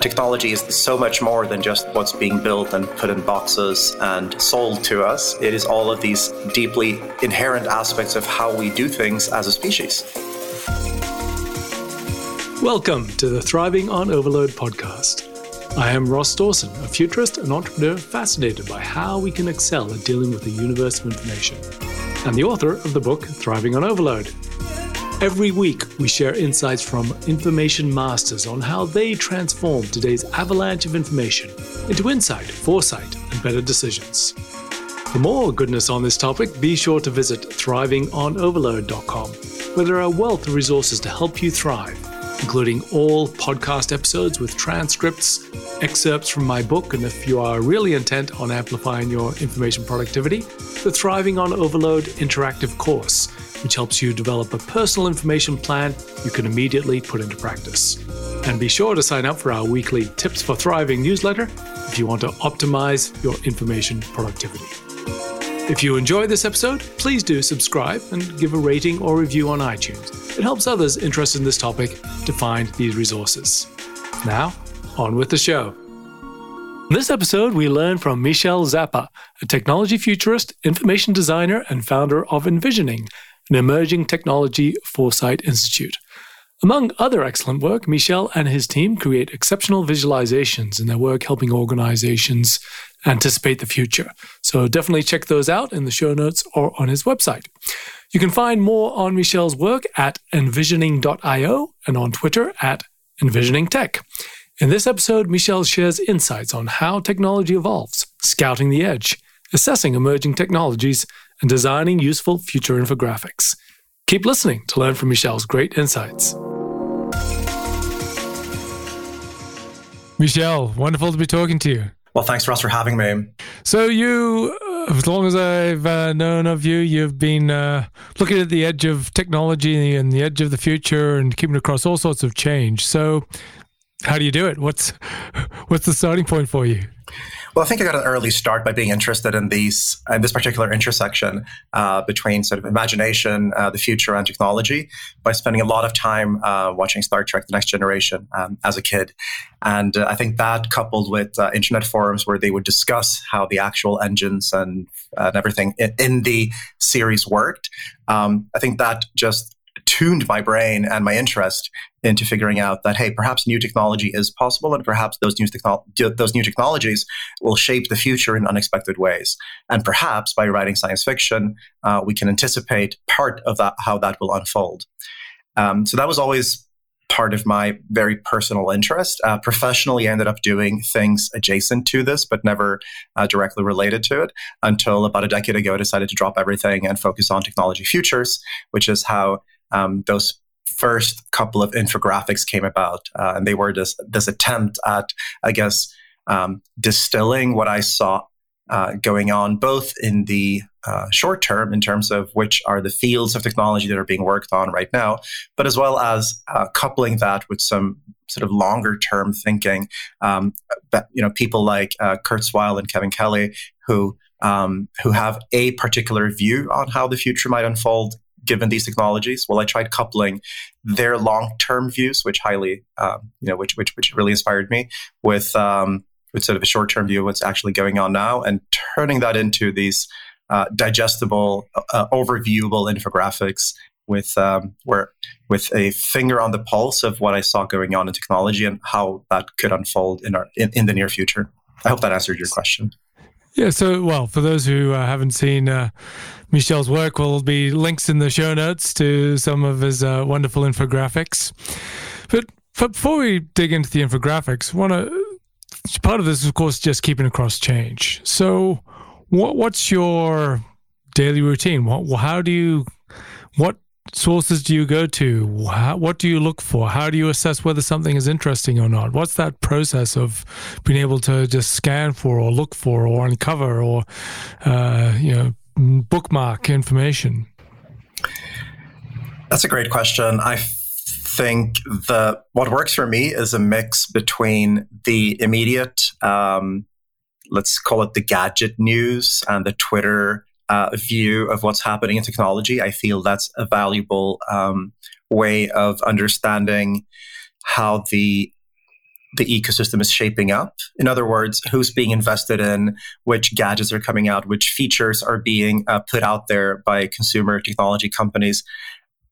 Technology is so much more than just what's being built and put in boxes and sold to us. It is all of these deeply inherent aspects of how we do things as a species. Welcome to the Thriving on Overload podcast. I am Ross Dawson, a futurist and entrepreneur fascinated by how we can excel at dealing with the universe of information, and the author of the book Thriving on Overload Every week, we share insights from information masters on how they transform today's avalanche of information into insight, foresight, and better decisions. For more goodness on this topic, be sure to visit thrivingonoverload.com, where there are a wealth of resources to help you thrive, including all podcast episodes with transcripts, excerpts from my book, and if you are really intent on amplifying your information productivity, the Thriving on Overload interactive course which helps you develop a personal information plan you can immediately put into practice. And be sure to sign up for our weekly Tips for Thriving newsletter if you want to optimize your information productivity. If you enjoyed this episode, please do subscribe and give a rating or review on iTunes. It helps others interested in this topic to find these resources. Now, on with the show. In this episode, we learn from Michell Zappa, a technology futurist, information designer, and founder of Envisioning, an emerging technology foresight institute. Among other excellent work, Michell and his team create exceptional visualizations in their work helping organizations anticipate the future. So definitely check those out in the show notes or on his website. You can find more on Michell's work at envisioning.io and on Twitter at envisioningtech. In this episode, Michell shares insights on how technology evolves, scouting the edge, assessing emerging technologies, and designing useful future infographics. Keep listening to learn from Michell's great insights. Michell, wonderful to be talking to you. Well, thanks, Ross, for having me. So, you, as long as I've uh, known of you, you've been uh, looking at the edge of technology and the edge of the future and keeping across all sorts of change. So, how do you do it? What's what's the starting point for you? Well, I think I got an early start by being interested in these in this particular intersection uh, between sort of imagination, uh, the future, and technology by spending a lot of time uh, watching Star Trek: The Next Generation um, as a kid, and uh, I think that coupled with uh, internet forums where they would discuss how the actual engines and and everything in, in the series worked, um, I think that just tuned my brain and my interest into figuring out that hey, perhaps new technology is possible, and perhaps those new those new technologies will shape the future in unexpected ways. And perhaps by writing science fiction, uh, we can anticipate part of that how that will unfold. Um, so that was always part of my very personal interest. Uh, professionally, I ended up doing things adjacent to this, but never uh, directly related to it until about a decade ago. I decided to drop everything and focus on technology futures, which is how um, those first couple of infographics came about, uh, and they were this this attempt at, I guess, um, distilling what I saw uh, going on, both in the uh, short term in terms of which are the fields of technology that are being worked on right now, but as well as uh, coupling that with some sort of longer term thinking. Um, that, you know, people like uh, Kurzweil and Kevin Kelly who um, who have a particular view on how the future might unfold given these technologies? Well, I tried coupling their long-term views, which highly, um, you know, which, which which really inspired me, with um, with sort of a short-term view of what's actually going on now, and turning that into these uh, digestible, uh, overviewable infographics with um, where with a finger on the pulse of what I saw going on in technology and how that could unfold in our in, in the near future. I hope that answered your question. Yeah. So, well, for those who uh, haven't seen uh, Michell's work, will be links in the show notes to some of his uh, wonderful infographics. But, but before we dig into the infographics, want to part of this, of course, just keeping across change. So, what what's your daily routine? What how do you what sources do you go to? What do you look for? How do you assess whether something is interesting or not? What's that process of being able to just scan for or look for or uncover or uh, you know bookmark information? That's a great question. I think the what works for me is a mix between the immediate, um, let's call it the gadget news and the Twitter uh, view of what's happening in technology. I feel that's a valuable um, way of understanding how the the ecosystem is shaping up. In other words, who's being invested in, which gadgets are coming out, which features are being uh, put out there by consumer technology companies.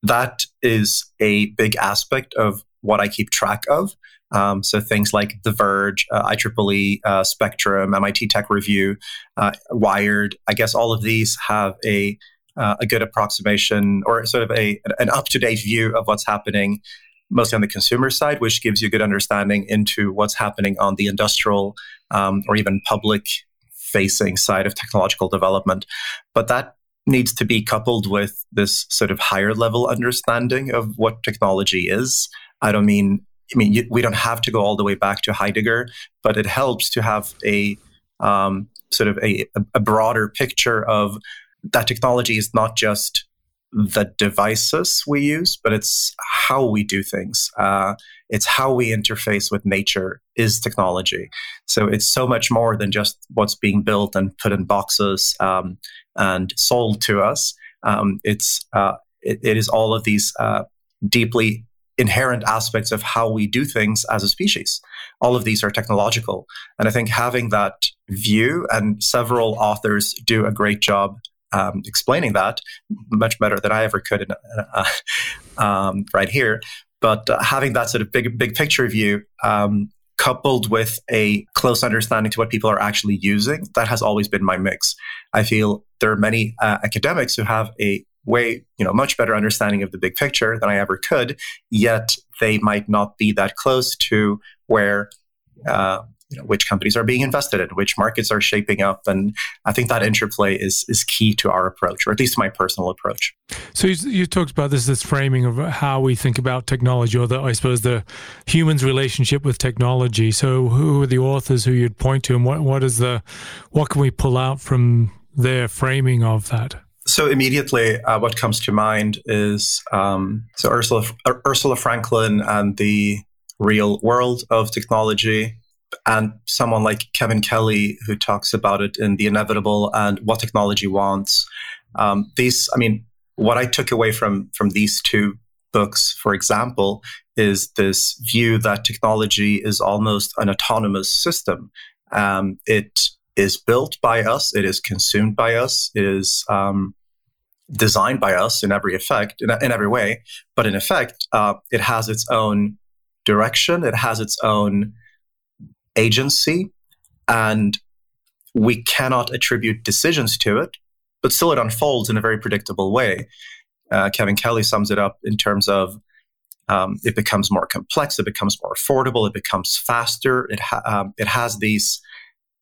That is a big aspect of what I keep track of. Um, so things like The Verge, uh, IEEE, uh, Spectrum, MIT Tech Review, uh, Wired. I guess all of these have a uh, a good approximation or sort of a an up to date view of what's happening mostly on the consumer side, which gives you a good understanding into what's happening on the industrial um, or even public facing side of technological development. But that needs to be coupled with this sort of higher level understanding of what technology is. I don't mean, I mean, you, we don't have to go all the way back to Heidegger, but it helps to have a um, sort of a, a broader picture of that technology is not just the devices we use, but it's how we do things. Uh, it's how we interface with nature is technology. So it's so much more than just what's being built and put in boxes um, and sold to us. Um, it's uh, it, it is all of these uh, deeply inherent aspects of how we do things as a species. All of these are technological, and I think having that view and several authors do a great job um, explaining that much better than I ever could in, uh, um, right here. But uh, having that sort of big big picture view um, coupled with a close understanding to what people are actually using, that has always been my mix. I feel there are many uh, academics who have a way, you know, much better understanding of the big picture than I ever could, yet they might not be that close to where uh, you know, which companies are being invested in, which markets are shaping up, and I think that interplay is is key to our approach, or at least my personal approach. So you, you talked about this this framing of how we think about technology, or the I suppose the human's relationship with technology. So who are the authors who you'd point to, and what what is the what can we pull out from their framing of that? So immediately, uh, what comes to mind is um, so Ursula Ursula Franklin and the real world of technology and someone like Kevin Kelly who talks about it in The Inevitable and What Technology Wants. Um, these, I mean, what I took away from from these two books, for example, is this view that technology is almost an autonomous system. Um, it is built by us, it is consumed by us, it is um, designed by us in every effect, in, in every way. But in effect, uh, it has its own direction, it has its own agency and we cannot attribute decisions to it, but still it unfolds in a very predictable way. Uh, Kevin Kelly sums it up in terms of um, it becomes more complex, it becomes more affordable, it becomes faster, it, ha- um, it has these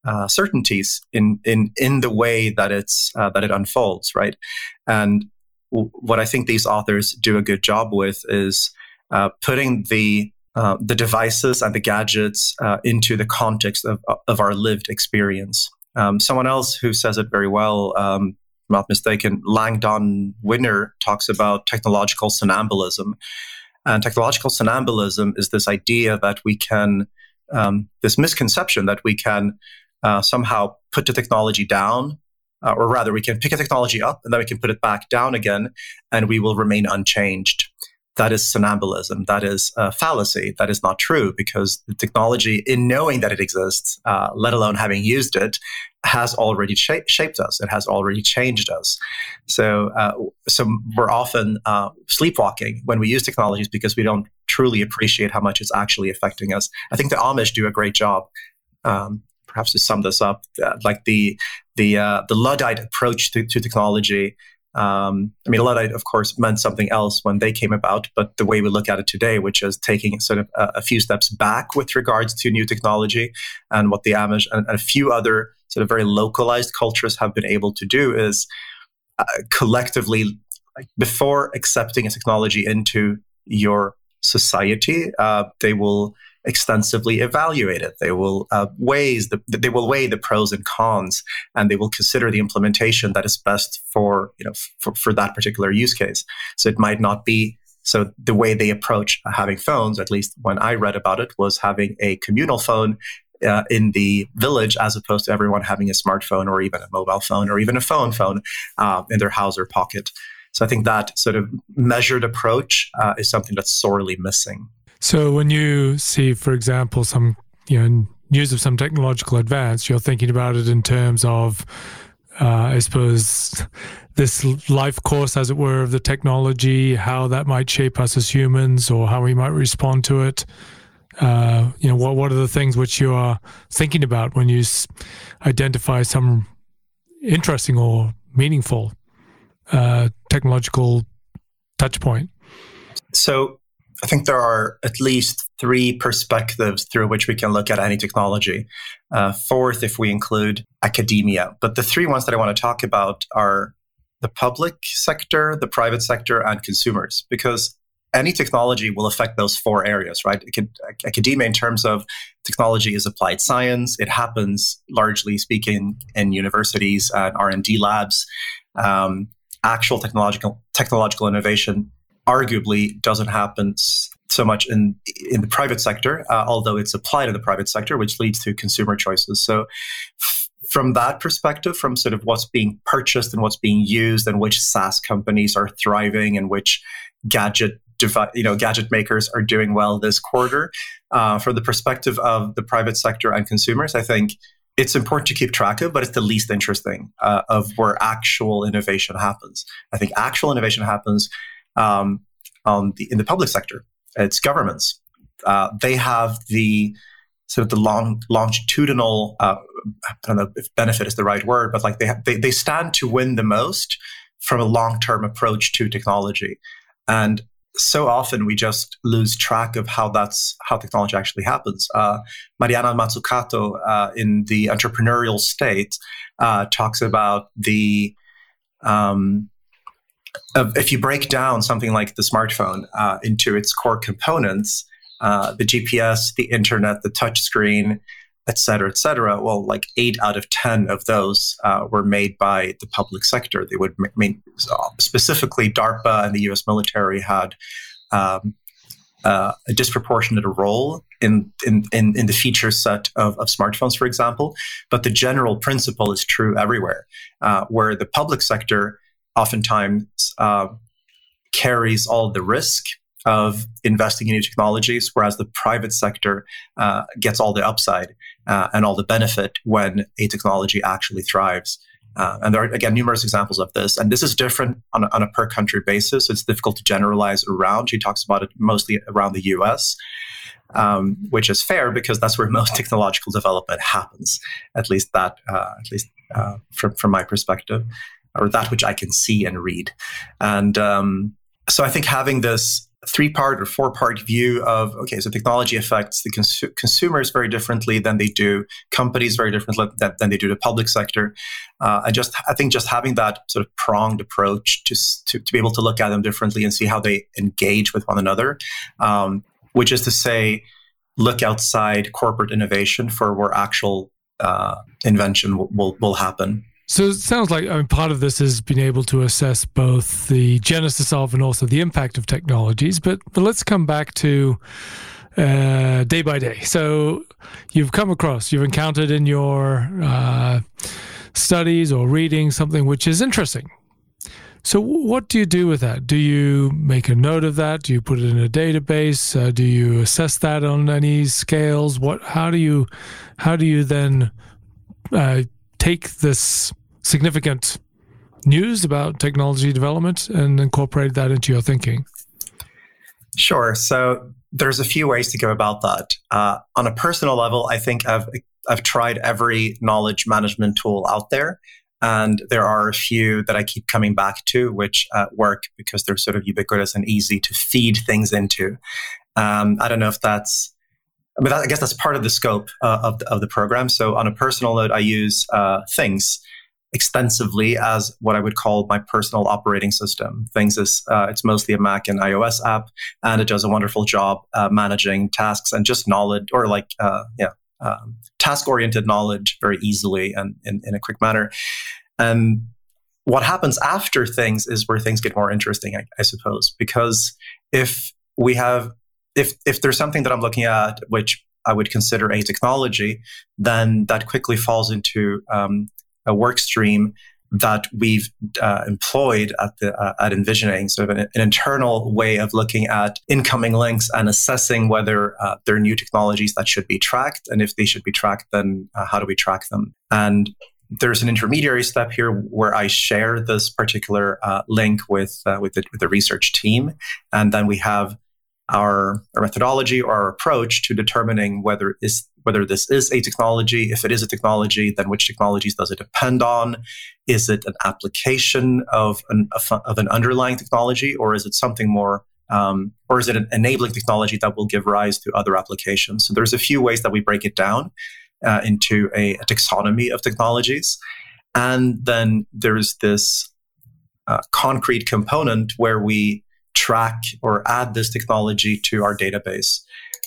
uh, certainties in, in, in the way that, it's, uh, that it unfolds, right? And w- what I think these authors do a good job with is uh, putting the uh, the devices and the gadgets uh, into the context of, of our lived experience. Um, someone else who says it very well, um, not mistaken, Langdon Winner talks about technological somnambulism. And technological somnambulism is this idea that we can, um, this misconception that we can uh, somehow put the technology down, uh, or rather, we can pick a technology up and then we can put it back down again, and we will remain unchanged that is somnambulism. That is a fallacy. That is not true because the technology, in knowing that it exists, uh, let alone having used it, has already sh- shaped us. It has already changed us. So, uh, so we're often uh, sleepwalking when we use technologies because we don't truly appreciate how much it's actually affecting us. I think the Amish do a great job. Um, perhaps to sum this up, uh, like the the uh, the Luddite approach to, to technology um, I mean, Luddite, of course, meant something else when they came about, but the way we look at it today, which is taking sort of a, a few steps back with regards to new technology and what the Amish and, and, a few other sort of very localized cultures have been able to do is uh, collectively, like, before accepting a technology into your society, uh, they will extensively evaluate it. They will uh, the they will weigh the pros and cons, and they will consider the implementation that is best for you know for, for that particular use case. So it might not be so the way they approach having phones, at least when I read about it, was having a communal phone uh, in the village as opposed to everyone having a smartphone or even a mobile phone or even a phone phone uh, in their house or pocket. So I think that sort of measured approach uh, is something that's sorely missing. So when you see, for example, some you know news of some technological advance, you're thinking about it in terms of, uh, I suppose, this life course, as it were, of the technology, how that might shape us as humans, or how we might respond to it. Uh, you know, what what are the things which you are thinking about when you s- identify some interesting or meaningful uh, technological touch point? So I think there are at least three perspectives through which we can look at any technology. Uh, fourth, if we include academia. But the three ones that I want to talk about are the public sector, the private sector, and consumers, because any technology will affect those four areas, right? academia, in terms of technology, is applied science. It happens, largely speaking, in universities and R and D labs. Um, actual technological technological innovation arguably doesn't happen so much in in the private sector, uh, although it's applied in the private sector, which leads to consumer choices. So. From that perspective, from sort of what's being purchased and what's being used, and which SaaS companies are thriving, and which gadget devi- you know gadget makers are doing well this quarter, uh, from the perspective of the private sector and consumers, I think it's important to keep track of, but it's the least interesting uh, of where actual innovation happens. I think actual innovation happens um, the, in the public sector. It's governments. Uh, they have the sort of the long longitudinal. Uh, I don't know if benefit is the right word, but like they, have, they they stand to win the most from a long term approach to technology, and so often we just lose track of how that's how technology actually happens. Uh, Mariana Mazzucato uh, in the entrepreneurial state uh, talks about the um, if you break down something like the smartphone uh, into its core components, uh, the GPS, the internet, the touchscreen, et cetera, et cetera. Well, like eight out of 10 of those uh, were made by the public sector. They would mean specifically DARPA and the US military had um, uh, a disproportionate role in, in, in, in, the feature set of, of smartphones, for example. But the general principle is true everywhere, uh, where the public sector oftentimes uh, carries all the risk of investing in new technologies, whereas the private sector uh, gets all the upside uh, and all the benefit when a technology actually thrives. Uh, and there are, again, numerous examples of this. And this is different on a, on a per country basis. It's difficult to generalize around. She talks about it mostly around the US, um, which is fair because that's where most technological development happens, at least that, uh, at least uh, from, from my perspective, or that which I can see and read. And um, so I think having this three part or four part view of okay so technology affects the cons- consumers very differently than they do companies very differently than, than they do the public sector uh, i just i think just having that sort of pronged approach to, to, to be able to look at them differently and see how they engage with one another um, which is to say look outside corporate innovation for where actual uh, invention will, will happen so it sounds like I mean, part of this is being able to assess both the genesis of and also the impact of technologies. But, but let's come back to uh, day by day. So you've come across, you've encountered in your uh, studies or reading something which is interesting. So what do you do with that? Do you make a note of that? Do you put it in a database? Uh, do you assess that on any scales? What? How do you? How do you then uh, take this significant news about technology development and incorporate that into your thinking? Sure. So there's a few ways to go about that. Uh, on a personal level, I think I've I've tried every knowledge management tool out there, and there are a few that I keep coming back to, which uh, work because they're sort of ubiquitous and easy to feed things into. Um, I don't know if that's That, I guess that's part of the scope uh, of, the, of the program. So, on a personal note, I use uh, Things extensively as what I would call my personal operating system. Things is uh, it's mostly a Mac and iOS app, and it does a wonderful job uh, managing tasks and just knowledge, or like uh, yeah, um, task oriented knowledge very easily and in, in a quick manner. And what happens after things is where things get more interesting, I, I suppose, because if we have if if there's something that I'm looking at which I would consider a technology, then that quickly falls into um, a work stream that we've uh, employed at the uh, at envisioning sort of an, an, internal way of looking at incoming links and assessing whether uh, they're new technologies that should be tracked and if they should be tracked then uh, how do we track them? And there's an intermediary step here where I share this particular uh, link with uh, with the, with the research team, and then we have our, our methodology or our approach to determining whether is whether this is a technology. If it is a technology, then which technologies does it depend on? Is it an application of an of an underlying technology, or is it something more? Um, or is it an enabling technology that will give rise to other applications? So there's a few ways that we break it down uh, into a, a, taxonomy of technologies, and then there's this uh, concrete component where we track or add this technology to our database.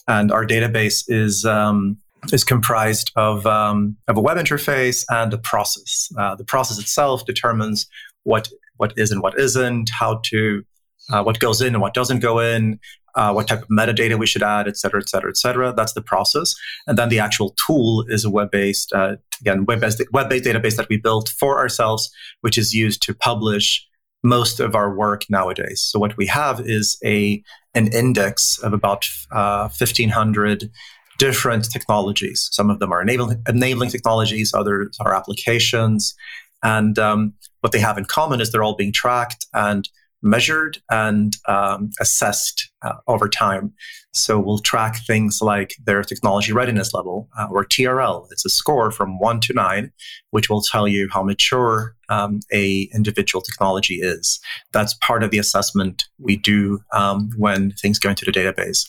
And our database is um, is comprised of um, of a web interface and a process. Uh, the process itself determines what what is and what isn't, how to uh, what goes in and what doesn't go in, uh, what type of metadata we should add, et cetera, et cetera, et cetera. That's the process. And then the actual tool is a web-based, uh, again, web-based, web-based database that we built for ourselves, which is used to publish most of our work nowadays. So what we have is a an index of about uh, 1,500 different technologies. Some of them are enabling, enabling technologies, others are applications. And um, what they have in common is they're all being tracked and measured and um, assessed uh, over time. So we'll track things like their technology readiness level uh, or TRL. It's a score from one to nine, which will tell you how mature um, a individual technology is. That's part of the assessment we do um, when things go into the database.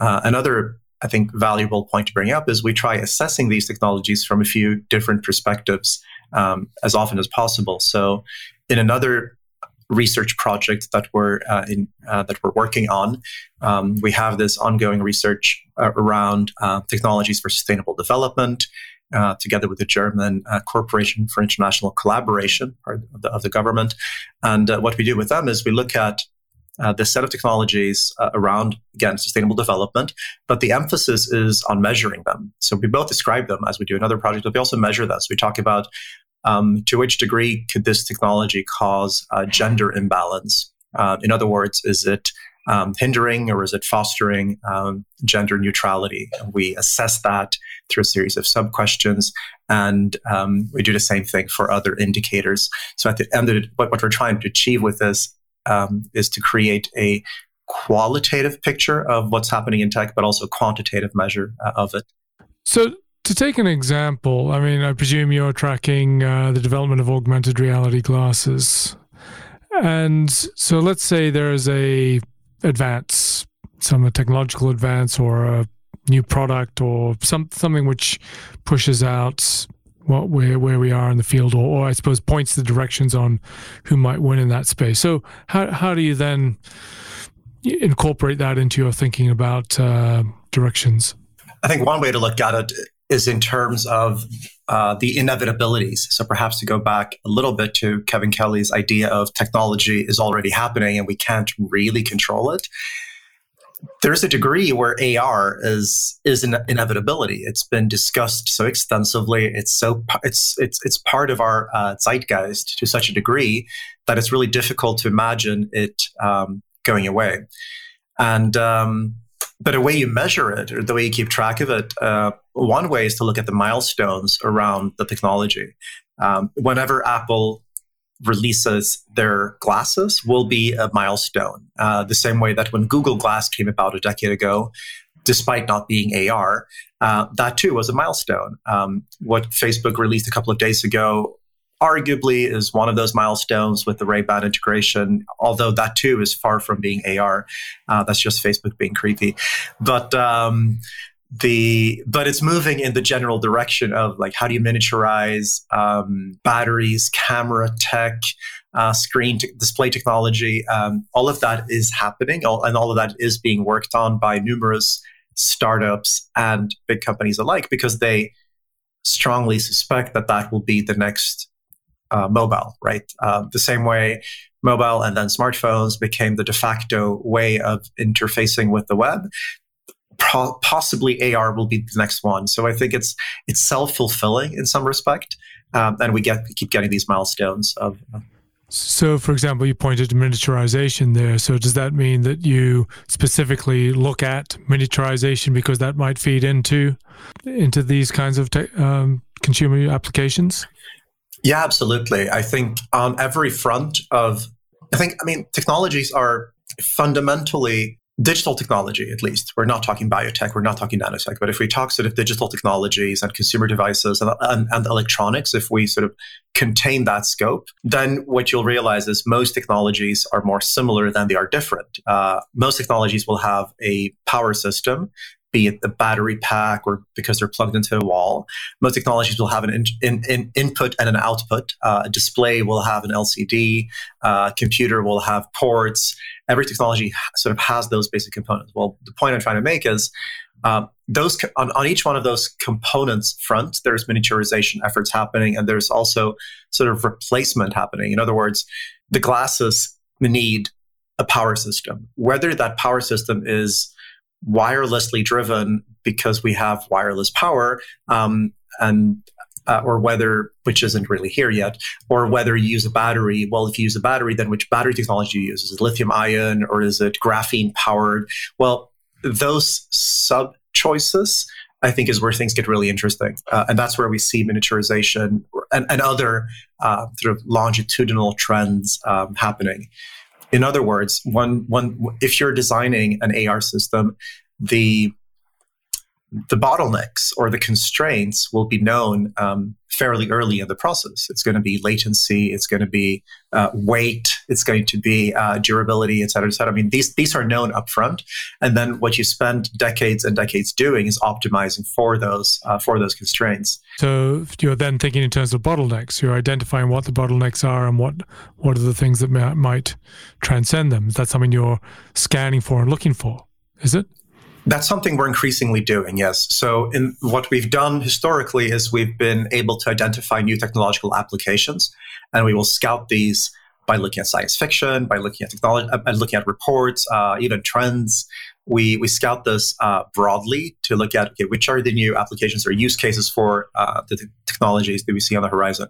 Uh, another I think valuable point to bring up is we try assessing these technologies from a few different perspectives um, as often as possible. So, in another research project that we're uh, in uh, that we're working on. Um, we have this ongoing research uh, around uh, technologies for sustainable development. Uh, together with the German uh, Corporation for International Collaboration, part of the, of the government. And what we do with them is we look at this set of technologies around, again, sustainable development, but the emphasis is on measuring them. So we both describe them as we do another project, but we also measure that. So we talk about um, to which degree could this technology cause a gender imbalance? Uh, in other words, is it um, hindering or is it fostering um, gender neutrality? We assess that through a series of sub questions, and um, we do the same thing for other indicators. So at the end of what, what we're trying to achieve with this um, is to create a qualitative picture of what's happening in tech, but also quantitative measure uh, of it. So to take an example, I mean, I presume you're tracking uh, the development of augmented reality glasses, and so let's say there is a advance, some technological advance, or a new product, or some something which pushes out what where where we are in the field, or, or I suppose points the directions on who might win in that space. So how how do you then incorporate that into your thinking about uh, directions? I think one way to look at it is in terms of uh, the inevitabilities. So perhaps to go back a little bit to Kevin Kelly's idea of technology is already happening and we can't really control it. There's a degree where AR is is an inevitability. It's been discussed so extensively. It's so it's it's it's part of our uh, zeitgeist to such a degree that it's really difficult to imagine it um, going away. And um, but a way you measure it or the way you keep track of it, uh, one way is to look at the milestones around the technology. Um, whenever Apple releases their glasses will be a milestone. Uh, the same way that when Google Glass came about a decade ago, despite not being AR, uh, that too was a milestone. Um, what Facebook released a couple of days ago arguably is one of those milestones with the Ray-Ban integration, although that too is far from being AR. Uh, that's just Facebook being creepy. But um, the but it's moving in the general direction of like how do you miniaturize um, batteries, camera tech, uh, screen t- display technology. Um, all of that is happening, all, and all of that is being worked on by numerous startups and big companies alike because they strongly suspect that that will be the next uh, mobile, right? Uh, the same way mobile and then smartphones became the de facto way of interfacing with the web. Possibly AR will be the next one. So I think it's it's self fulfilling in some respect. um, and we get we keep getting these milestones of. so, for example, you pointed to miniaturization there. So, does that mean that you specifically look at miniaturization because that might feed into into these kinds of te- um, consumer applications? Yeah, absolutely. I think on every front of, I think, I mean, technologies are fundamentally digital technology, at least. We're not talking biotech, we're not talking nanotech, but if we talk sort of digital technologies and consumer devices and, and, and, electronics, if we sort of contain that scope, then what you'll realize is most technologies are more similar than they are different. Uh, most technologies will have a power system be it the battery pack or because they're plugged into a wall. Most technologies will have an in, in, in input and an output. Uh, a display will have an LCD. Uh, computer will have ports. Every technology sort of has those basic components. Well, the point I'm trying to make is um, those on, on each one of those components front, there's miniaturization efforts happening, and there's also sort of replacement happening. In other words, the glasses need a power system. Whether that power system is wirelessly driven because we have wireless power um, and uh, or whether which isn't really here yet or whether you use a battery well if you use a battery then which battery technology you use is it lithium ion or is it graphene powered well those sub choices I think is where things get really interesting. Uh, and that's where we see miniaturization and, and other uh, sort of longitudinal trends um, happening. In other words, one, one, if you're designing an AR system, the the bottlenecks or the constraints will be known um, fairly early in the process. It's going to be latency, it's going to be uh, weight, it's going to be uh, durability, et cetera, et cetera. I mean, these these are known upfront, and then what you spend decades and decades doing is optimizing for those uh, for those constraints. So you're then thinking in terms of bottlenecks. You're identifying what the bottlenecks are and what what are the things that may, might transcend them. Is that something you're scanning for and looking for? Is it? That's something we're increasingly doing, yes. So, in what we've done historically is we've been able to identify new technological applications, and we will scout these by looking at science fiction, by looking at technology, uh, looking at reports, uh, even trends. We we scout this uh, broadly to look at okay, which are the new applications or use cases for uh, the t- technologies that we see on the horizon.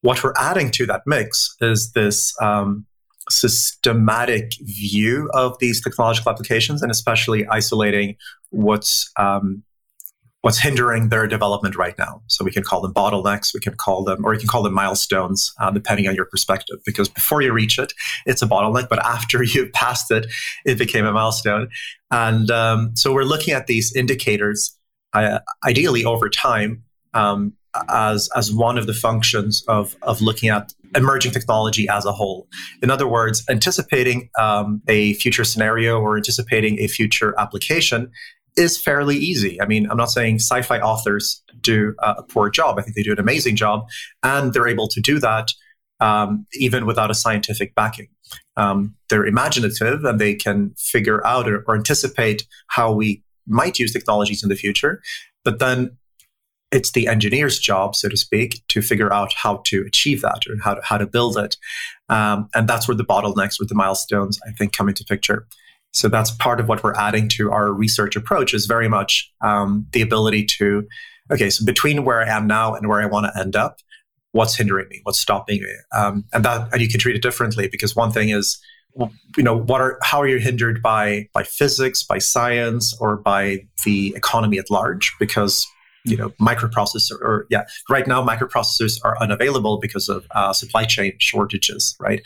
What we're adding to that mix is this um, systematic view of these technological applications and especially isolating what's um, what's hindering their development right now. So we can call them bottlenecks, we can call them, or you can call them milestones, uh, depending on your perspective. Because before you reach it, it's a bottleneck, but after you've passed it, it became a milestone. And um, so we're looking at these indicators, uh, ideally over time, um, as as one of the functions of of looking at emerging technology as a whole. In other words, anticipating um, a future scenario or anticipating a future application is fairly easy. I mean, I'm not saying sci-fi authors do a poor job. I think they do an amazing job, and they're able to do that um, even without a scientific backing. Um, they're imaginative and they can figure out or, or anticipate how we might use technologies in the future. But then it's the engineer's job, so to speak, to figure out how to achieve that or how to, how to build it. Um, and that's where the bottlenecks with the milestones, I think, come into picture. So that's part of what we're adding to our research approach is very much um, the ability to, okay, so between where I am now and where I want to end up, what's hindering me, what's stopping me, um, and that and you can treat it differently because one thing is, you know, what are how are you hindered by by physics, by science, or by the economy at large? Because you know microprocessor or yeah right now microprocessors are unavailable because of uh, supply chain shortages right?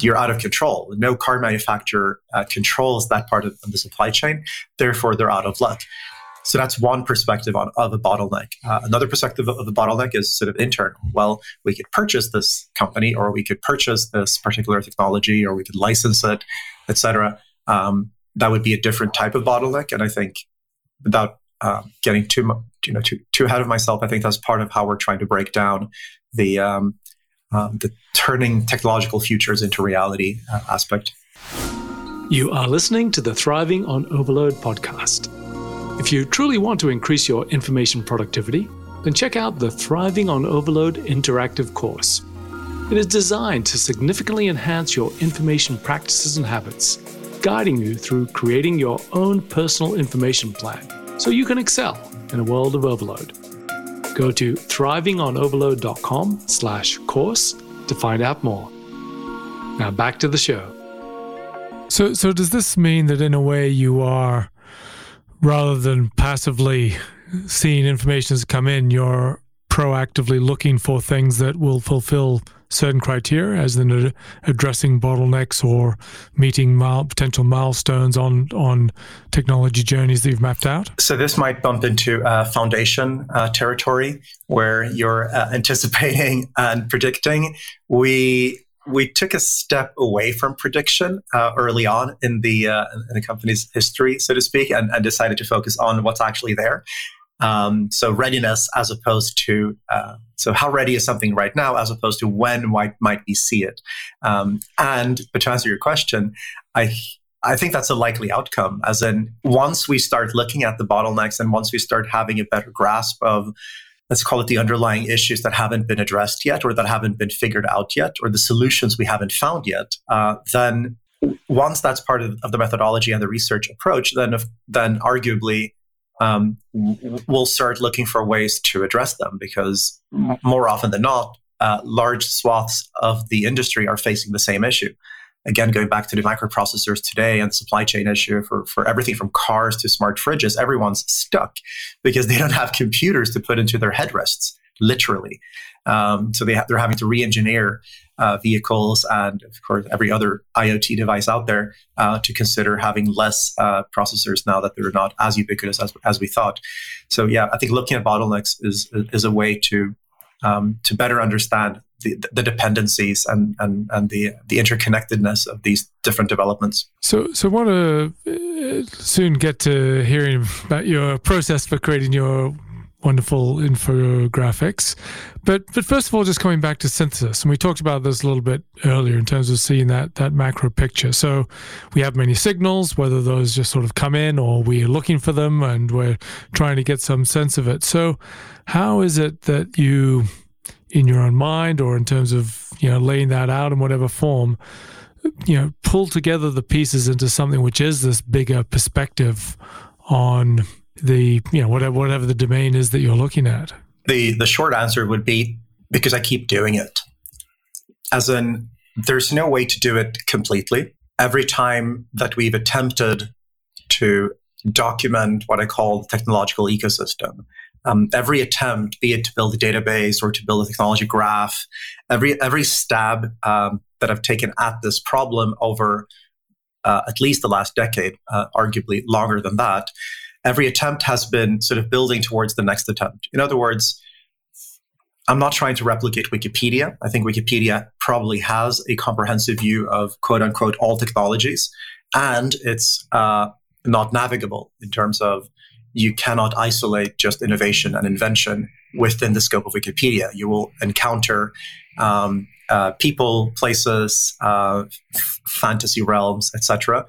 You're out of control. No car manufacturer uh, controls that part of, the supply chain. Therefore they're out of luck. So that's one perspective on, of a bottleneck. Uh, another perspective of a bottleneck is sort of internal. Well we could purchase this company or we could purchase this particular technology or we could license it etc um, that would be a different type of bottleneck and i think without uh, getting too much, you know, too too ahead of myself. I think that's part of how we're trying to break down the um, um, the turning technological futures into reality uh, aspect. You are listening to the Thriving on Overload podcast. If you truly want to increase your information productivity, then check out the Thriving on Overload interactive course. It is designed to significantly enhance your information practices and habits, guiding you through creating your own personal information plan so you can excel in a world of overload. Go to thrivingonoverload.com slash course to find out more. Now back to the show. So, so does this mean that in a way you are, rather than passively seeing information as come in, you're proactively looking for things that will fulfill certain criteria, as in addressing bottlenecks or meeting mile, potential milestones on on technology journeys that you've mapped out? So this might bump into uh, foundation uh, territory, where you're uh, anticipating and predicting. We we took a step away from prediction uh, early on in the uh, in the company's history, so to speak, and, and decided to focus on what's actually there. Um, so readiness as opposed to uh, so how ready is something right now as opposed to when might might we see it. Um, and but to answer your question, I I think that's a likely outcome. As in, once we start looking at the bottlenecks and once we start having a better grasp of let's call it the underlying issues that haven't been addressed yet or that haven't been figured out yet or the solutions we haven't found yet, uh, then once that's part of, of, the methodology and the research approach, then if, then arguably um, we'll start looking for ways to address them because more often than not, uh, large swaths of the industry are facing the same issue. Again, going back to the microprocessors today and the supply chain issue for, for everything from cars to smart fridges, everyone's stuck because they don't have computers to put into their headrests, literally. Um, so they ha- they're having to re-engineer uh, vehicles and, of course, every other IoT device out there uh, to consider having less uh, processors now that they're not as ubiquitous as, as we thought. So, yeah, I think looking at bottlenecks is is a way to um, to better understand the, the dependencies and, and, and the, the interconnectedness of these different developments. So, so I want to uh, soon get to hearing about your process for creating your wonderful infographics. But but first of all, just coming back to synthesis, and we talked about this a little bit earlier in terms of seeing that that macro picture. So we have many signals, whether those just sort of come in or we're looking for them and we're trying to get some sense of it. So how is it that you, in your own mind or in terms of you know laying that out in whatever form, you know, pull together the pieces into something which is this bigger perspective on the you know whatever whatever the domain is that you're looking at? The the short answer would be because I keep doing it. As in, there's no way to do it completely. Every time that we've attempted to document what I call the technological ecosystem, um, every attempt, be it to build a database or to build a technology graph, every every stab um, that I've taken at this problem over uh, at least the last decade, uh, arguably longer than that, every attempt has been sort of building towards the next attempt. In other words, I'm not trying to replicate Wikipedia. I think Wikipedia probably has a comprehensive view of quote unquote all technologies, and it's uh, not navigable in terms of you cannot isolate just innovation and invention within the scope of Wikipedia. You will encounter um, uh, people, places, uh, f- fantasy realms, etc.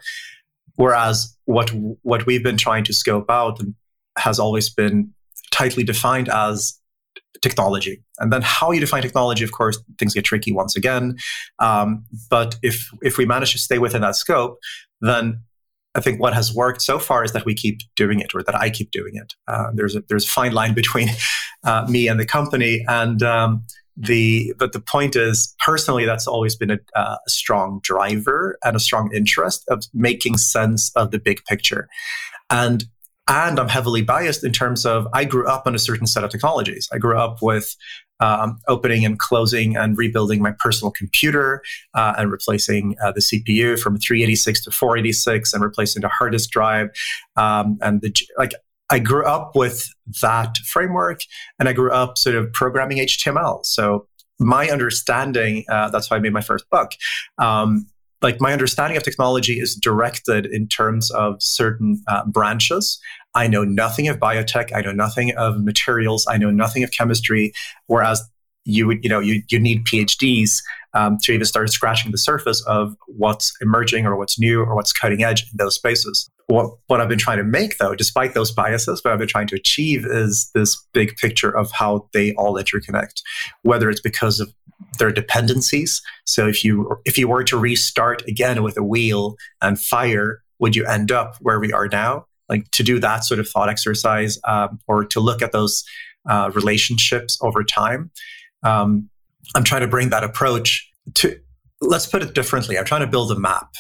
Whereas what what we've been trying to scope out has always been tightly defined as technology. And then how you define technology, of course, things get tricky once again. Um, but if if we manage to stay within that scope, then I think what has worked so far is that we keep doing it, or that I keep doing it. Uh, there's a there's a fine line between uh, me and the company, and um, the but the point is personally that's always been a, a, strong driver and a strong interest of making sense of the big picture. And and i'm heavily biased in terms of i grew up on a certain set of technologies. I grew up with um, opening and closing and rebuilding my personal computer uh, and replacing uh, the CPU from 386 to 486 and replacing the hard disk drive um, and the like I grew up with that framework and I grew up sort of programming HTML. So my understanding, uh, that's why I made my first book. Um, like my understanding of technology is directed in terms of certain uh, branches. I know nothing of biotech. I know nothing of materials. I know nothing of chemistry. Whereas you would, you know, you, you need PhDs um, to even start scratching the surface of what's emerging or what's new or what's cutting edge in those spaces. What, what I've been trying to make, though, despite those biases, what I've been trying to achieve is this big picture of how they all interconnect, whether it's because of their dependencies. So if you if you were to restart again with a wheel and fire, would you end up where we are now? like to do that sort of thought exercise um, or to look at those uh, relationships over time. Um, I'm trying to bring that approach to, let's put it differently. I'm trying to build a map.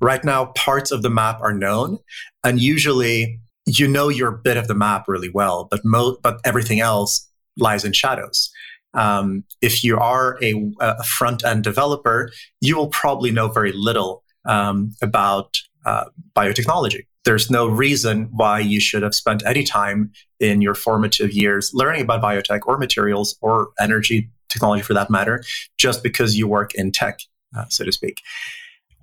Right now, parts of the map are known, and usually you know your bit of the map really well, but mo- but everything else lies in shadows. Um, if you are a, a front end developer, you will probably know very little um, about uh, biotechnology. There's no reason why you should have spent any time in your formative years learning about biotech or materials or energy technology for that matter, just because you work in tech, uh, so to speak.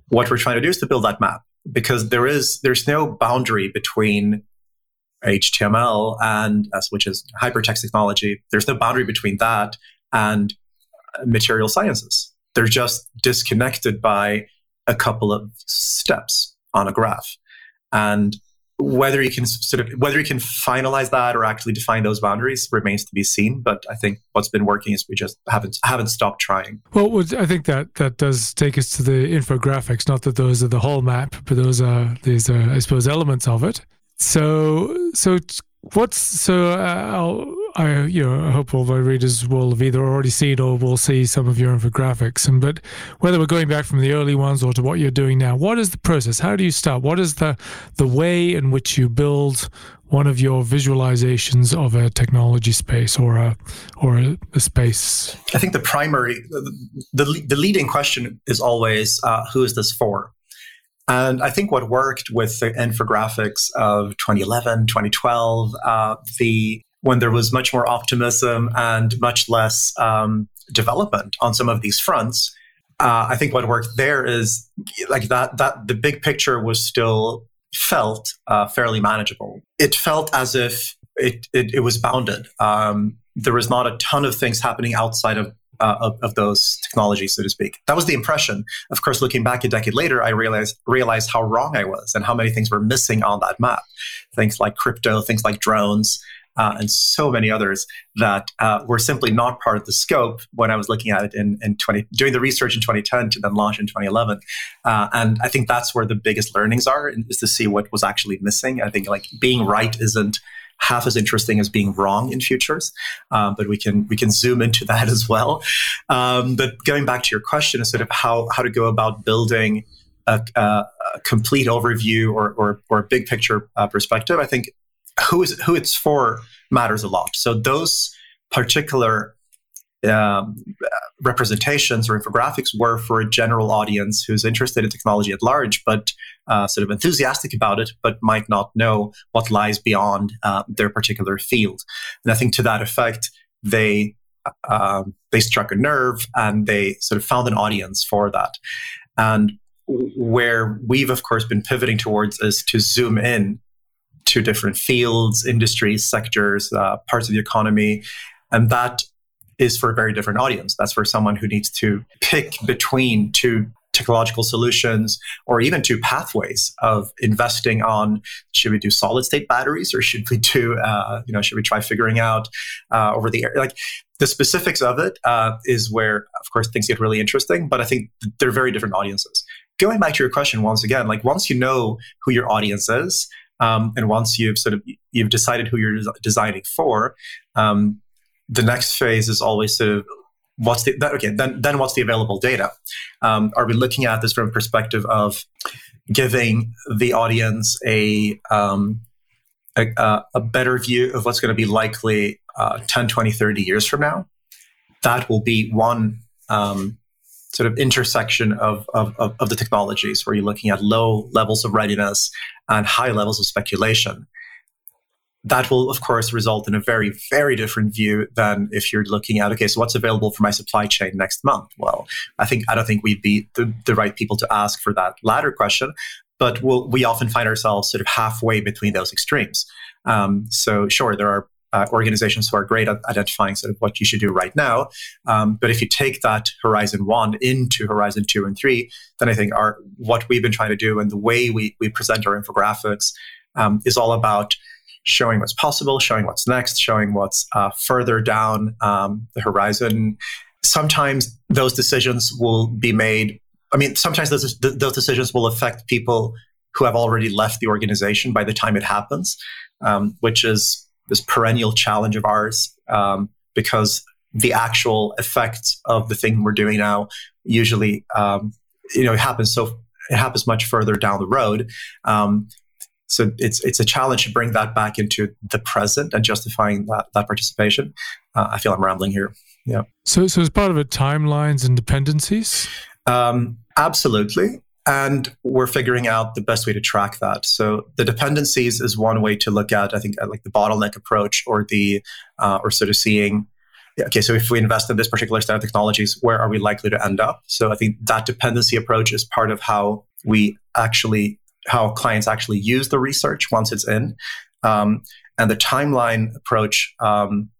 What we're trying to do is to build that map because there is there's no boundary between HTML and which is hypertext technology. There's no boundary between that and material sciences. They're just disconnected by a couple of steps on a graph. And whether you can sort of whether you can finalize that or actually define those boundaries remains to be seen. But I think what's been working is we just haven't haven't stopped trying. Well, I think that that does take us to the infographics. Not that those are the whole map, but those are these are I suppose elements of it. So so what's so uh, I you know I hope all my readers will have either already seen or will see some of your infographics. And but whether we're going back from the early ones or to what you're doing now, what is the process? How do you start? What is the the way in which you build one of your visualizations of a technology space or a or a, a space? I think the primary the, the, the leading question is always uh, who is this for? And I think what worked with the infographics of 2011, 2012, uh, the when there was much more optimism and much less um, development on some of these fronts, uh, I think what worked there is like that. That the big picture was still felt uh, fairly manageable. It felt as if it it, it was bounded. Um, there was not a ton of things happening outside of uh, of, of, those technologies, so to speak. That was the impression. Of course, looking back a decade later, I realized realized how wrong I was and how many things were missing on that map. Things like crypto, things like drones, uh, and so many others that uh, were simply not part of the scope when I was looking at it in, in 20, doing the research in 2010 to then launch in 2011. Uh, and I think that's where the biggest learnings are is to see what was actually missing. I think like being right isn't half as interesting as being wrong in futures, um, but we can we can zoom into that as well. Um, but going back to your question, is sort of how how to go about building a, a complete overview or or, or a big picture uh, perspective. I think who is who it's for matters a lot. So those particular um, representations or infographics were for a general audience who's interested in technology at large, but uh, sort of enthusiastic about it, but might not know what lies beyond uh, their particular field. And I think to that effect, they uh, they struck a nerve and they sort of found an audience for that. And where we've of course been pivoting towards is to zoom in to different fields, industries, sectors, uh, parts of the economy, and that is for a very different audience. That's for someone who needs to pick between two technological solutions or even two pathways of investing on should we do solid state batteries or should we do uh, you know should we try figuring out uh, over the air like the specifics of it uh, is where of course things get really interesting but i think they're very different audiences going back to your question once again like once you know who your audience is um, and once you've sort of you've decided who you're designing for um, the next phase is always sort of what's the okay then then what's the available data? Um, are we looking at this from a perspective of giving the audience a um, a, a, better view of what's going to be likely uh, 10 20 30 years from now? That will be one um, sort of intersection of, of, of the technologies where you're looking at low levels of readiness and high levels of speculation that will of course result in a very very different view than if you're looking at okay so what's available for my supply chain next month well i think i don't think we'd be the, the right people to ask for that latter question but we'll, we often find ourselves sort of halfway between those extremes um, so sure there are uh, organizations who are great at identifying sort of what you should do right now. Um, but if you take that Horizon One into Horizon Two and Three, then I think our what we've been trying to do and the way we we present our infographics um, is all about showing what's possible, showing what's next, showing what's uh, further down um, the horizon. Sometimes those decisions will be made. I mean, sometimes those, those decisions will affect people who have already left the organization by the time it happens, um, which is this perennial challenge of ours um, because the actual effect of the thing we're doing now usually um, you know it happens so it happens much further down the road um, so it's it's a challenge to bring that back into the present and justifying that, that participation. Uh, i feel i'm rambling here. Yeah. So so as part of it timelines and dependencies? Um, absolutely. And we're figuring out the best way to track that. So the dependencies is one way to look at i think like the bottleneck approach or the uh, or sort of seeing okay, so if we invest in this particular set of technologies, where are we likely to end up? So I think that dependency approach is part of how we actually, how clients actually use the research once it's in. Um, and the timeline approach, um,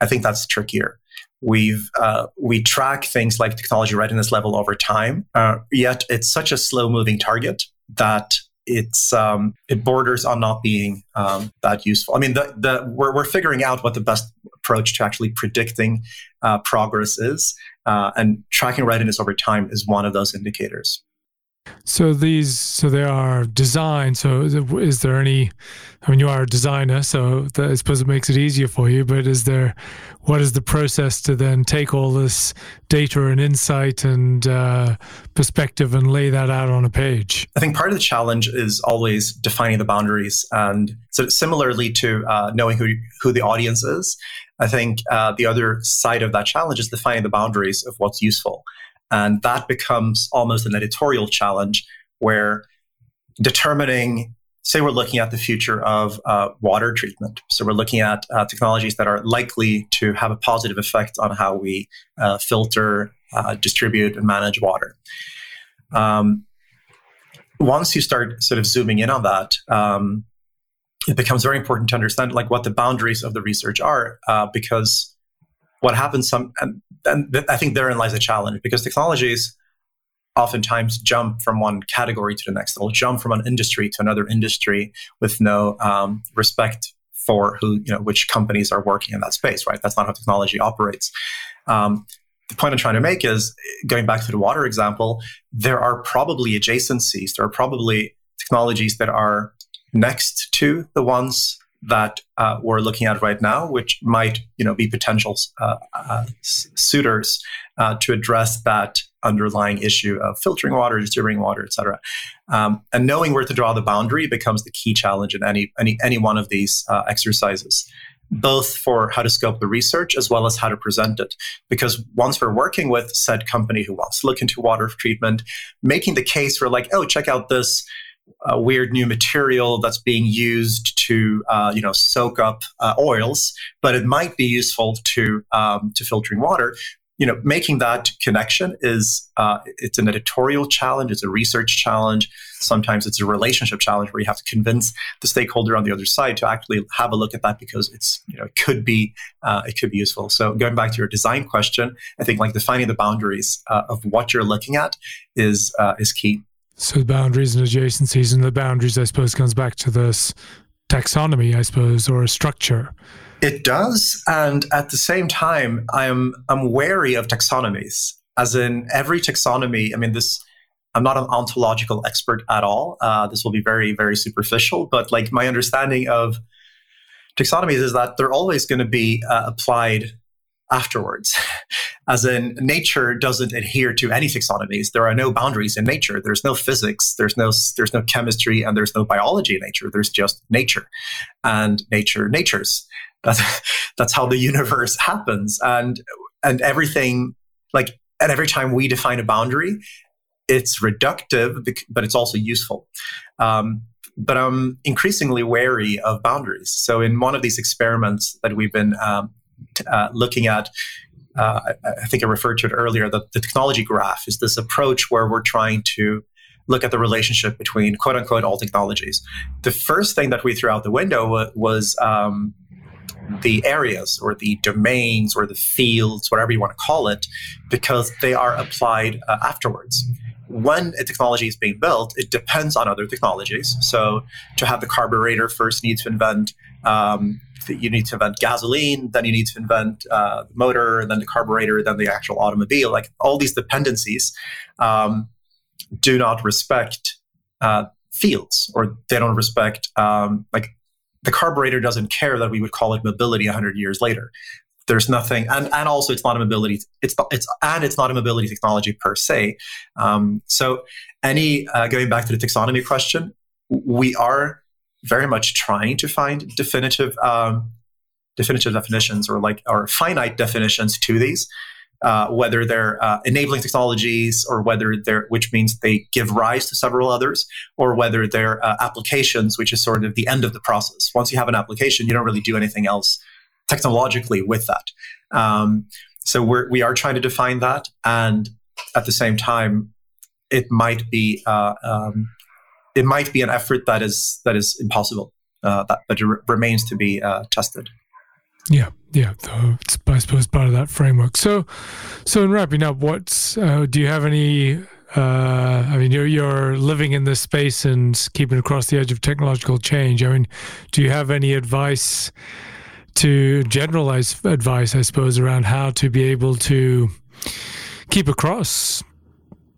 I think that's trickier. We've uh, we track things like technology readiness level over time, uh, yet it's such a slow moving target that it's um, it borders on not being um, that useful. I mean, the, the we're, we're figuring out what the best approach to actually predicting uh, progress is, uh, and tracking readiness over time is one of those indicators. So these, so they are designed. So is there any? I mean, you are a designer, so that, I suppose it makes it easier for you. But is there? What is the process to then take all this data and insight and uh, perspective and lay that out on a page? I think part of the challenge is always defining the boundaries, and so similarly to uh, knowing who who the audience is. I think uh, the other side of that challenge is defining the boundaries of what's useful. And that becomes almost an editorial challenge where determining, say, we're looking at the future of uh, water treatment. So we're looking at uh, technologies that are likely to have a positive effect on how we uh, filter, uh, distribute, and manage water. Um, once you start sort of zooming in on that, um, it becomes very important to understand like what the boundaries of the research are, uh, because what happens some and, and i think therein lies a challenge because technologies oftentimes jump from one category to the next. They'll jump from one industry to another industry with no um, respect for who you know which companies are working in that space right? That's not how technology operates. Um, the point i'm trying to make is going back to the water example there are probably adjacencies there are probably technologies that are next to the ones that uh, we're looking at right now, which might you know be potential uh, uh, suitors uh, to address that underlying issue of filtering water, distributing water, et cetera. Um, and knowing where to draw the boundary becomes the key challenge in any any any one of these uh, exercises. Both for how to scope the research as well as how to present it. Because once we're working with said company who wants to look into water treatment, making the case for like, oh, check out this a weird new material that's being used to uh, you know soak up uh, oils, but it might be useful to um, to filtering water. You know, making that connection is uh, it's an editorial challenge, it's a research challenge. Sometimes it's a relationship challenge where you have to convince the stakeholder on the other side to actually have a look at that because it's you know it could be uh, it could be useful. So going back to your design question, I think like defining the boundaries uh, of what you're looking at is uh, is key. So boundaries and adjacencies, and the boundaries, I suppose, comes back to this taxonomy, I suppose, or a structure. It does, and at the same time, I'm I'm wary of taxonomies. As in every taxonomy, I mean this. I'm not an ontological expert at all. Uh, this will be very very superficial, but like my understanding of taxonomies is that they're always going to be uh, applied afterwards. As in, nature doesn't adhere to any taxonomies. There are no boundaries in nature. There's no physics. There's no there's no chemistry, and there's no biology in nature. There's just nature, and nature natures. That's that's how the universe happens, and and everything like and every time we define a boundary, it's reductive, but it's also useful. Um, but I'm increasingly wary of boundaries. So in one of these experiments that we've been um, uh, looking at uh, I think I referred to it earlier, the, the technology graph is this approach where we're trying to look at the relationship between quote unquote all technologies. The first thing that we threw out the window was um, the areas or the domains or the fields, whatever you want to call it, because they are applied uh, afterwards. When a technology is being built, it depends on other technologies. So to have the carburetor first needs to invent um, you need to invent gasoline, then you need to invent uh, the motor, then the carburetor, then the actual automobile. Like all these dependencies um, do not respect uh, fields or they don't respect um, like the carburetor doesn't care that we would call it mobility 100 years later there's nothing and, and also it's not a mobility it's it's and it's not a mobility technology per se um, so any uh, going back to the taxonomy question we are very much trying to find definitive um, definitive definitions or like or finite definitions to these uh, whether they're uh, enabling technologies or whether they're, which means they give rise to several others, or whether they're uh, applications, which is sort of the end of the process. Once you have an application, you don't really do anything else technologically with that. Um, so we're, we are trying to define that. And at the same time, it might be, uh, um, it might be an effort that is, that is impossible, uh, that, remains to be uh, tested. Yeah, yeah. It's I suppose part of that framework. So, so in wrapping up, what's uh, do you have any? Uh, I mean, you're you're living in this space and keeping across the edge of technological change. I mean, do you have any advice to generalize advice, I suppose, around how to be able to keep across,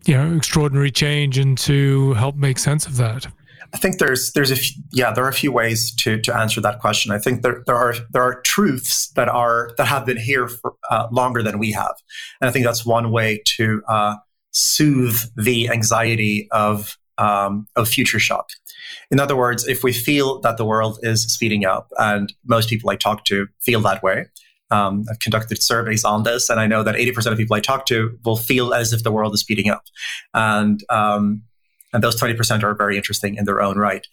you know, extraordinary change and to help make sense of that? I think there's there's a few, yeah there are a few ways to to answer that question. I think there there are there are truths that are that have been here for uh, longer than we have, and I think that's one way to uh, soothe the anxiety of um, of future shock. In other words, if we feel that the world is speeding up, and most people I talk to feel that way, um, I've conducted surveys on this, and I know that 80% of people I talk to will feel as if the world is speeding up. And um, and those 20% are very interesting in their own right.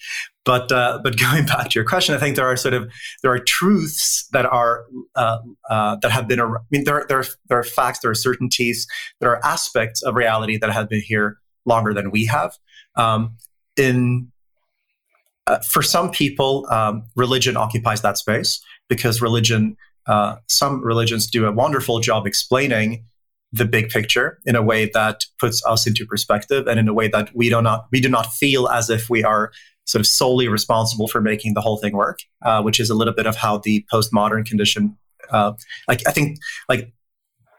But uh, but going back to your question, I think there are sort of there are truths that are uh, uh, that have been. I mean, there there are, there are facts, there are certainties, there are aspects of reality that have been here longer than we have. Um, in uh, for some people, um, religion occupies that space because religion. Uh, some religions do a wonderful job explaining the big picture in a way that puts us into perspective and in a way that we do not we do not feel as if we are sort of solely responsible for making the whole thing work, uh, which is a little bit of how the postmodern condition. Uh, like I think, like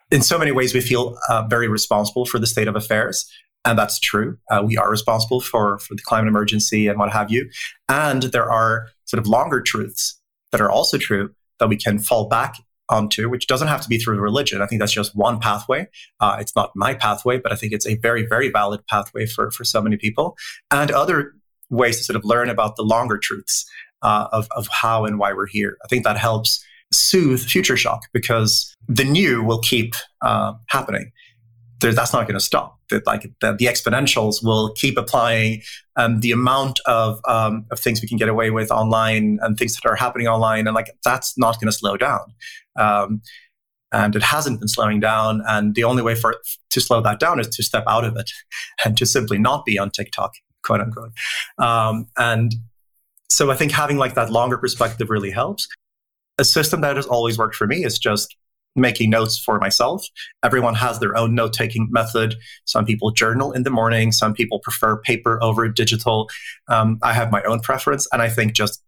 in so many ways, we feel uh, very responsible for the state of affairs, and that's true. Uh, we are responsible for for the climate emergency and what have you. And there are sort of longer truths that are also true that we can fall back onto, which doesn't have to be through religion. I think that's just one pathway. Uh, it's not my pathway, but I think it's a very, very valid pathway for, for so many people. And other ways to sort of learn about the longer truths uh, of, of how and why we're here. I think that helps soothe future shock because the new will keep uh, happening that's not going to stop. That like the, the, exponentials will keep applying. Um, the amount of um, of things we can get away with online and things that are happening online, and like that's not going to slow down. Um, and it hasn't been slowing down. And the only way for it to slow that down is to step out of it and to simply not be on TikTok, quote unquote. Um, and so I think having like that longer perspective really helps. A system that has always worked for me is just making notes for myself. Everyone has their own note taking method. Some people journal in the morning, some people prefer paper over digital. Um, I have my own preference. And I think just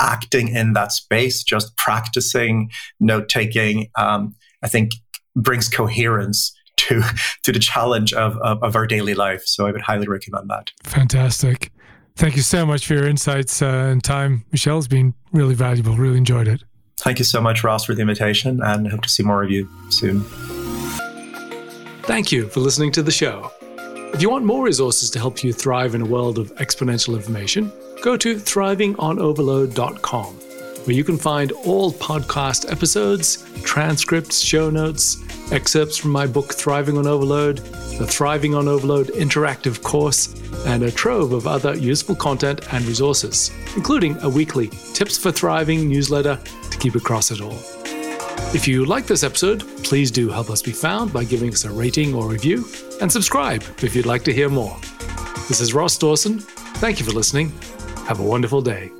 acting in that space, just practicing note taking, um, I think brings coherence to to the challenge of, of, of, our daily life. So I would highly recommend that. Fantastic. Thank you so much for your insights uh, and time. Michell, it's been really valuable. Really enjoyed it. Thank you so much, Ross, for the invitation, and hope to see more of you soon. Thank you for listening to the show. If you want more resources to help you thrive in a world of exponential information, go to thrivingonoverload.com, where you can find all podcast episodes, transcripts, show notes, excerpts from my book Thriving on Overload, the Thriving on Overload interactive course, and a trove of other useful content and resources, including a weekly Tips for Thriving newsletter to keep across it all. If you like this episode, please do help us be found by giving us a rating or review, and subscribe if you'd like to hear more. This is Ross Dawson. Thank you for listening. Have a wonderful day.